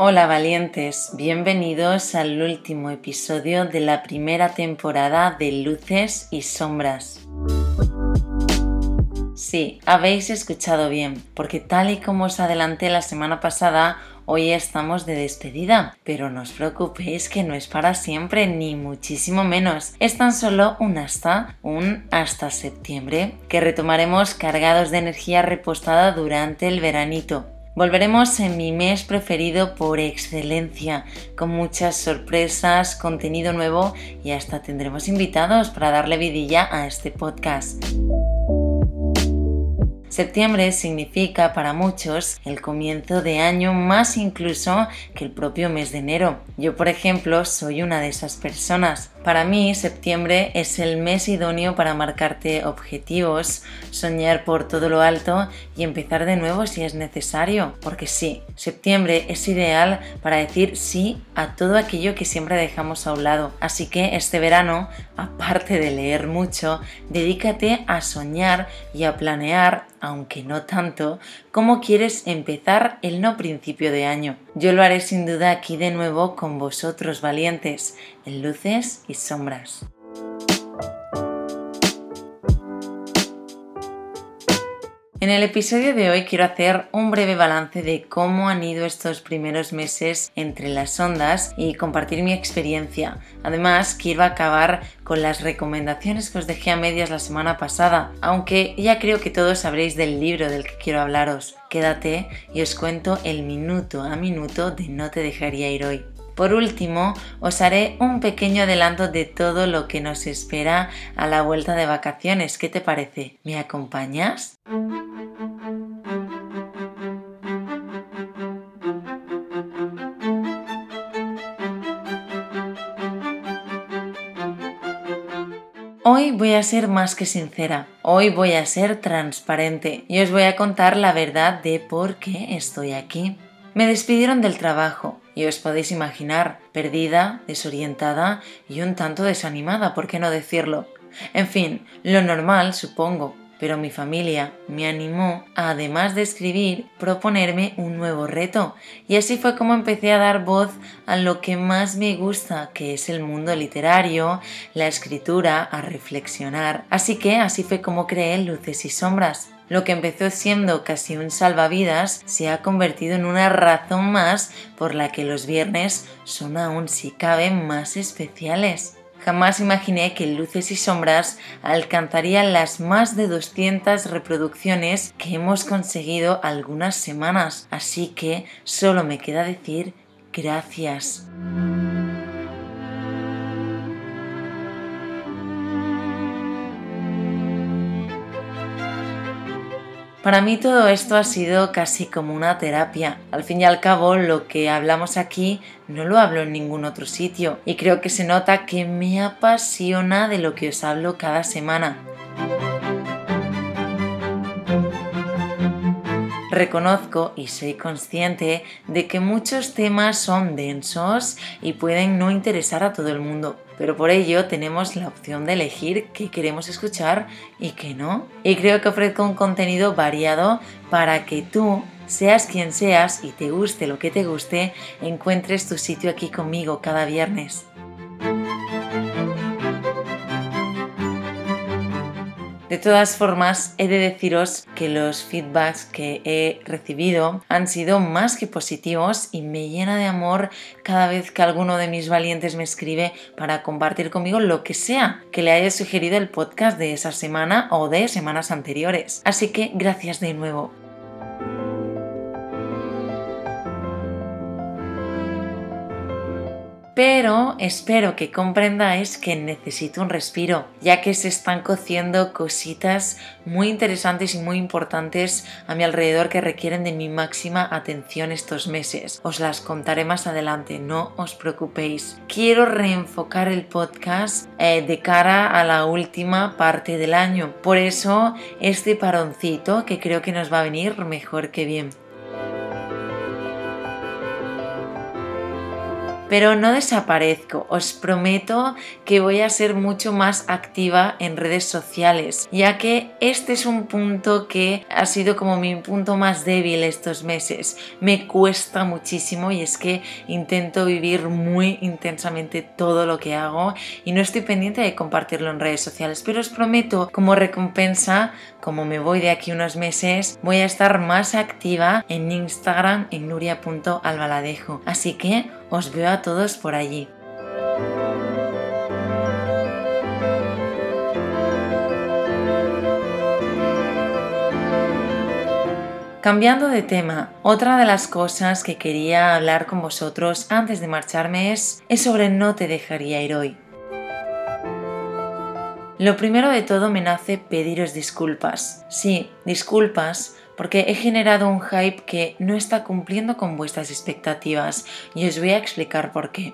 Hola valientes, bienvenidos al último episodio de la primera temporada de Luces y Sombras. Sí, habéis escuchado bien, porque tal y como os adelanté la semana pasada, hoy estamos de despedida. Pero no os preocupéis que no es para siempre, ni muchísimo menos. Es tan solo un hasta, un hasta septiembre, que retomaremos cargados de energía repostada durante el veranito. Volveremos en mi mes preferido por excelencia, con muchas sorpresas, contenido nuevo y hasta tendremos invitados para darle vidilla a este podcast. Septiembre significa para muchos el comienzo de año más incluso que el propio mes de enero. Yo, por ejemplo, soy una de esas personas. Para mí, septiembre es el mes idóneo para marcarte objetivos, soñar por todo lo alto y empezar de nuevo si es necesario. Porque sí, septiembre es ideal para decir sí a todo aquello que siempre dejamos a un lado. Así que este verano, aparte de leer mucho, dedícate a soñar y a planear aunque no tanto, cómo quieres empezar el no principio de año. Yo lo haré sin duda aquí de nuevo con vosotros valientes, en luces y sombras. En el episodio de hoy quiero hacer un breve balance de cómo han ido estos primeros meses entre las ondas y compartir mi experiencia. Además, quiero acabar con las recomendaciones que os dejé a medias la semana pasada, aunque ya creo que todos sabréis del libro del que quiero hablaros. Quédate y os cuento el minuto a minuto de No te dejaría ir hoy. Por último, os haré un pequeño adelanto de todo lo que nos espera a la vuelta de vacaciones. ¿Qué te parece? ¿Me acompañas? Voy a ser más que sincera, hoy voy a ser transparente y os voy a contar la verdad de por qué estoy aquí. Me despidieron del trabajo y os podéis imaginar, perdida, desorientada y un tanto desanimada, ¿por qué no decirlo? En fin, lo normal, supongo, pero mi familia me animó a, además de escribir, proponerme un nuevo reto. Y así fue como empecé a dar voz a lo que más me gusta, que es el mundo literario, la escritura, a reflexionar. Así que así fue como creé Luces y Sombras. Lo que empezó siendo casi un salvavidas se ha convertido en una razón más por la que los viernes son aún si cabe más especiales. Jamás imaginé que Luces y Sombras alcanzarían las más de 200 reproducciones que hemos conseguido algunas semanas, así que solo me queda decir gracias. Para mí todo esto ha sido casi como una terapia. Al fin y al cabo, lo que hablamos aquí no lo hablo en ningún otro sitio y creo que se nota que me apasiona de lo que os hablo cada semana. Reconozco y soy consciente de que muchos temas son densos y pueden no interesar a todo el mundo pero por ello tenemos la opción de elegir qué queremos escuchar y qué no. Y creo que ofrezco un contenido variado para que tú, seas quien seas y te guste lo que te guste, encuentres tu sitio aquí conmigo cada viernes. De todas formas, he de deciros que los feedbacks que he recibido han sido más que positivos y me llena de amor cada vez que alguno de mis valientes me escribe para compartir conmigo lo que sea que le haya sugerido el podcast de esa semana o de semanas anteriores. Así que gracias de nuevo. Pero espero que comprendáis que necesito un respiro, ya que se están cociendo cositas muy interesantes y muy importantes a mi alrededor que requieren de mi máxima atención estos meses. Os las contaré más adelante, no os preocupéis. Quiero reenfocar el podcast eh, de cara a la última parte del año, por eso este paroncito que creo que nos va a venir mejor que bien. Pero no desaparezco. Os prometo que voy a ser mucho más activa en redes sociales, ya que este es un punto que ha sido como mi punto más débil estos meses. Me cuesta muchísimo y es que intento vivir muy intensamente todo lo que hago y no estoy pendiente de compartirlo en redes sociales, pero os prometo como recompensa, como me voy de aquí unos meses, voy a estar más activa en Instagram en nuria.albaladejo. Así que os veo a todos por allí. Cambiando de tema, otra de las cosas que quería hablar con vosotros antes de marcharme es, es sobre no te dejaría ir hoy. Lo primero de todo me nace pediros disculpas. Sí, disculpas porque he generado un hype que no está cumpliendo con vuestras expectativas y os voy a explicar por qué.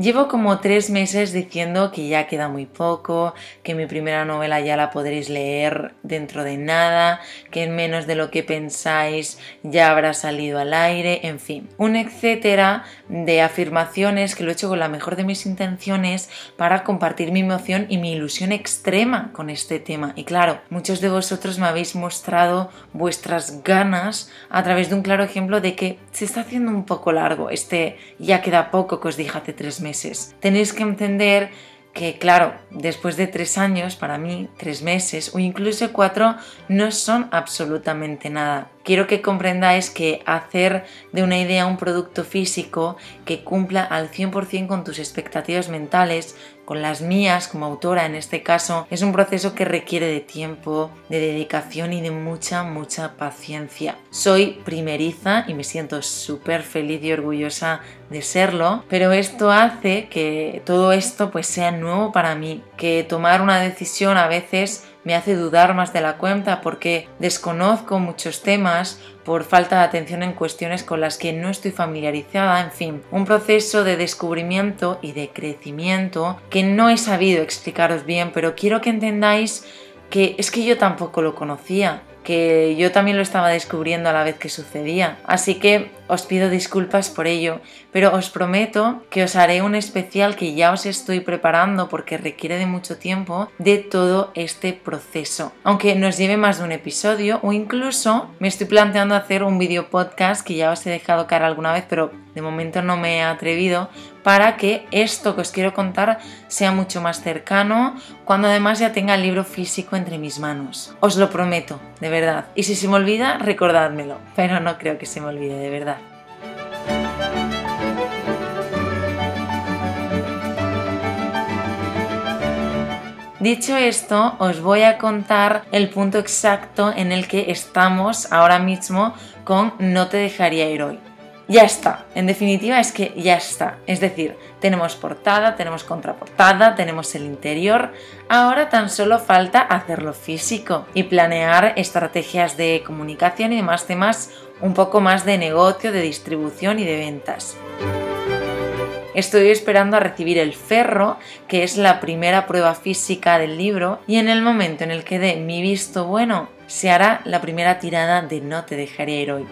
Llevo como tres meses diciendo que ya queda muy poco, que mi primera novela ya la podréis leer dentro de nada, que en menos de lo que pensáis ya habrá salido al aire, en fin, un etcétera de afirmaciones que lo he hecho con la mejor de mis intenciones para compartir mi emoción y mi ilusión extrema con este tema. Y claro, muchos de vosotros me habéis mostrado vuestras ganas a través de un claro ejemplo de que se está haciendo un poco largo este ya queda poco que os dije hace tres meses Tenéis que entender que claro, después de tres años, para mí, tres meses o incluso cuatro no son absolutamente nada. Quiero que comprendáis que hacer de una idea un producto físico que cumpla al 100% con tus expectativas mentales con las mías como autora en este caso, es un proceso que requiere de tiempo, de dedicación y de mucha, mucha paciencia. Soy primeriza y me siento súper feliz y orgullosa de serlo, pero esto hace que todo esto pues sea nuevo para mí, que tomar una decisión a veces me hace dudar más de la cuenta porque desconozco muchos temas por falta de atención en cuestiones con las que no estoy familiarizada, en fin, un proceso de descubrimiento y de crecimiento que no he sabido explicaros bien, pero quiero que entendáis que es que yo tampoco lo conocía yo también lo estaba descubriendo a la vez que sucedía. Así que os pido disculpas por ello, pero os prometo que os haré un especial que ya os estoy preparando porque requiere de mucho tiempo de todo este proceso. Aunque nos lleve más de un episodio o incluso me estoy planteando hacer un video podcast que ya os he dejado cara alguna vez, pero de momento no me he atrevido para que esto que os quiero contar sea mucho más cercano cuando además ya tenga el libro físico entre mis manos. Os lo prometo, de verdad. Y si se me olvida, recordádmelo, pero no creo que se me olvide, de verdad. Dicho esto, os voy a contar el punto exacto en el que estamos ahora mismo con No te dejaría ir hoy ya está. En definitiva es que ya está. Es decir, tenemos portada, tenemos contraportada, tenemos el interior. Ahora tan solo falta hacerlo físico y planear estrategias de comunicación y demás temas un poco más de negocio, de distribución y de ventas. Estoy esperando a recibir el ferro, que es la primera prueba física del libro, y en el momento en el que dé mi visto bueno, se hará la primera tirada de No te dejaría ir hoy.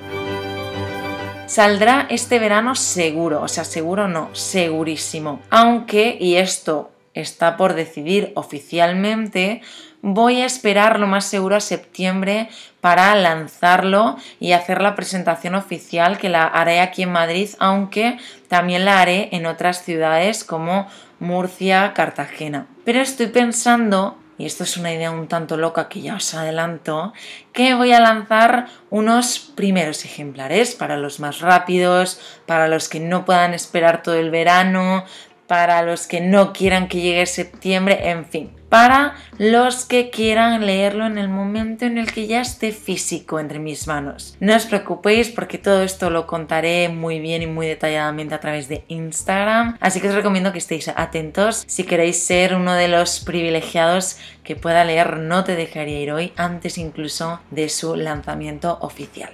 Saldrá este verano seguro, o sea, seguro no, segurísimo. Aunque, y esto está por decidir oficialmente, voy a esperar lo más seguro a septiembre para lanzarlo y hacer la presentación oficial que la haré aquí en Madrid, aunque también la haré en otras ciudades como Murcia, Cartagena. Pero estoy pensando y esto es una idea un tanto loca que ya os adelanto, que voy a lanzar unos primeros ejemplares para los más rápidos, para los que no puedan esperar todo el verano, para los que no quieran que llegue septiembre, en fin, para los que quieran leerlo en el momento en el que ya esté físico entre mis manos. No os preocupéis porque todo esto lo contaré muy bien y muy detalladamente a través de Instagram, así que os recomiendo que estéis atentos si queréis ser uno de los privilegiados que pueda leer No te dejaría ir hoy antes incluso de su lanzamiento oficial.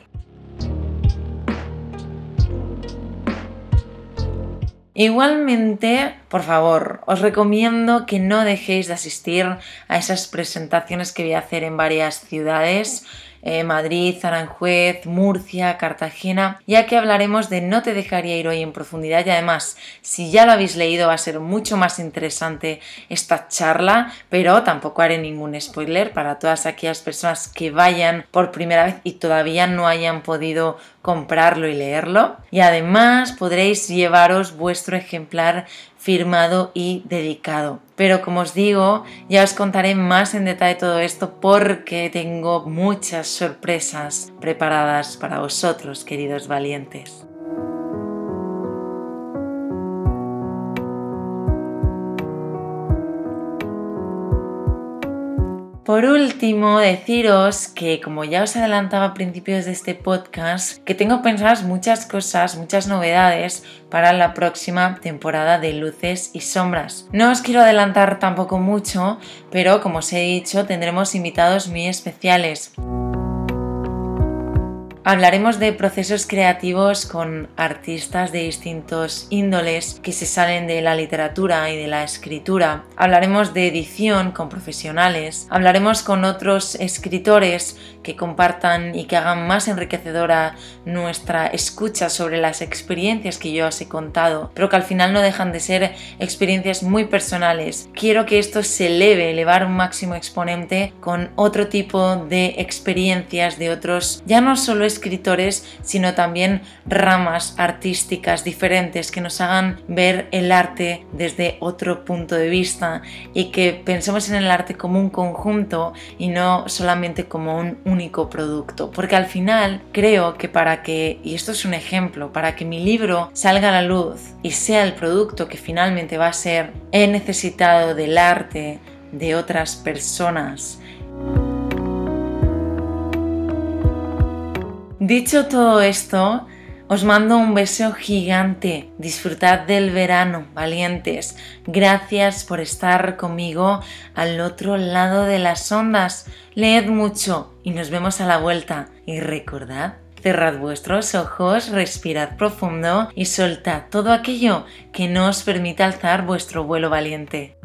Igualmente, por favor, os recomiendo que no dejéis de asistir a esas presentaciones que voy a hacer en varias ciudades eh, Madrid, Aranjuez, Murcia, Cartagena, ya que hablaremos de No te dejaría ir hoy en profundidad y además, si ya lo habéis leído, va a ser mucho más interesante esta charla, pero tampoco haré ningún spoiler para todas aquellas personas que vayan por primera vez y todavía no hayan podido comprarlo y leerlo. Y además podréis llevaros vuestro ejemplar firmado y dedicado. Pero como os digo, ya os contaré más en detalle todo esto porque tengo muchas sorpresas preparadas para vosotros, queridos valientes. Por último, deciros que como ya os adelantaba a principios de este podcast, que tengo pensadas muchas cosas, muchas novedades para la próxima temporada de Luces y Sombras. No os quiero adelantar tampoco mucho, pero como os he dicho, tendremos invitados muy especiales. Hablaremos de procesos creativos con artistas de distintos índoles que se salen de la literatura y de la escritura. Hablaremos de edición con profesionales. Hablaremos con otros escritores que compartan y que hagan más enriquecedora nuestra escucha sobre las experiencias que yo os he contado, pero que al final no dejan de ser experiencias muy personales. Quiero que esto se eleve, elevar un máximo exponente con otro tipo de experiencias de otros, ya no solo escritores, sino también ramas artísticas diferentes que nos hagan ver el arte desde otro punto de vista y que pensemos en el arte como un conjunto y no solamente como un único producto. Porque al final creo que para que, y esto es un ejemplo, para que mi libro salga a la luz y sea el producto que finalmente va a ser, he necesitado del arte de otras personas Dicho todo esto, os mando un beso gigante. Disfrutad del verano, valientes. Gracias por estar conmigo al otro lado de las ondas. Leed mucho y nos vemos a la vuelta. Y recordad, cerrad vuestros ojos, respirad profundo y soltad todo aquello que no os permita alzar vuestro vuelo valiente.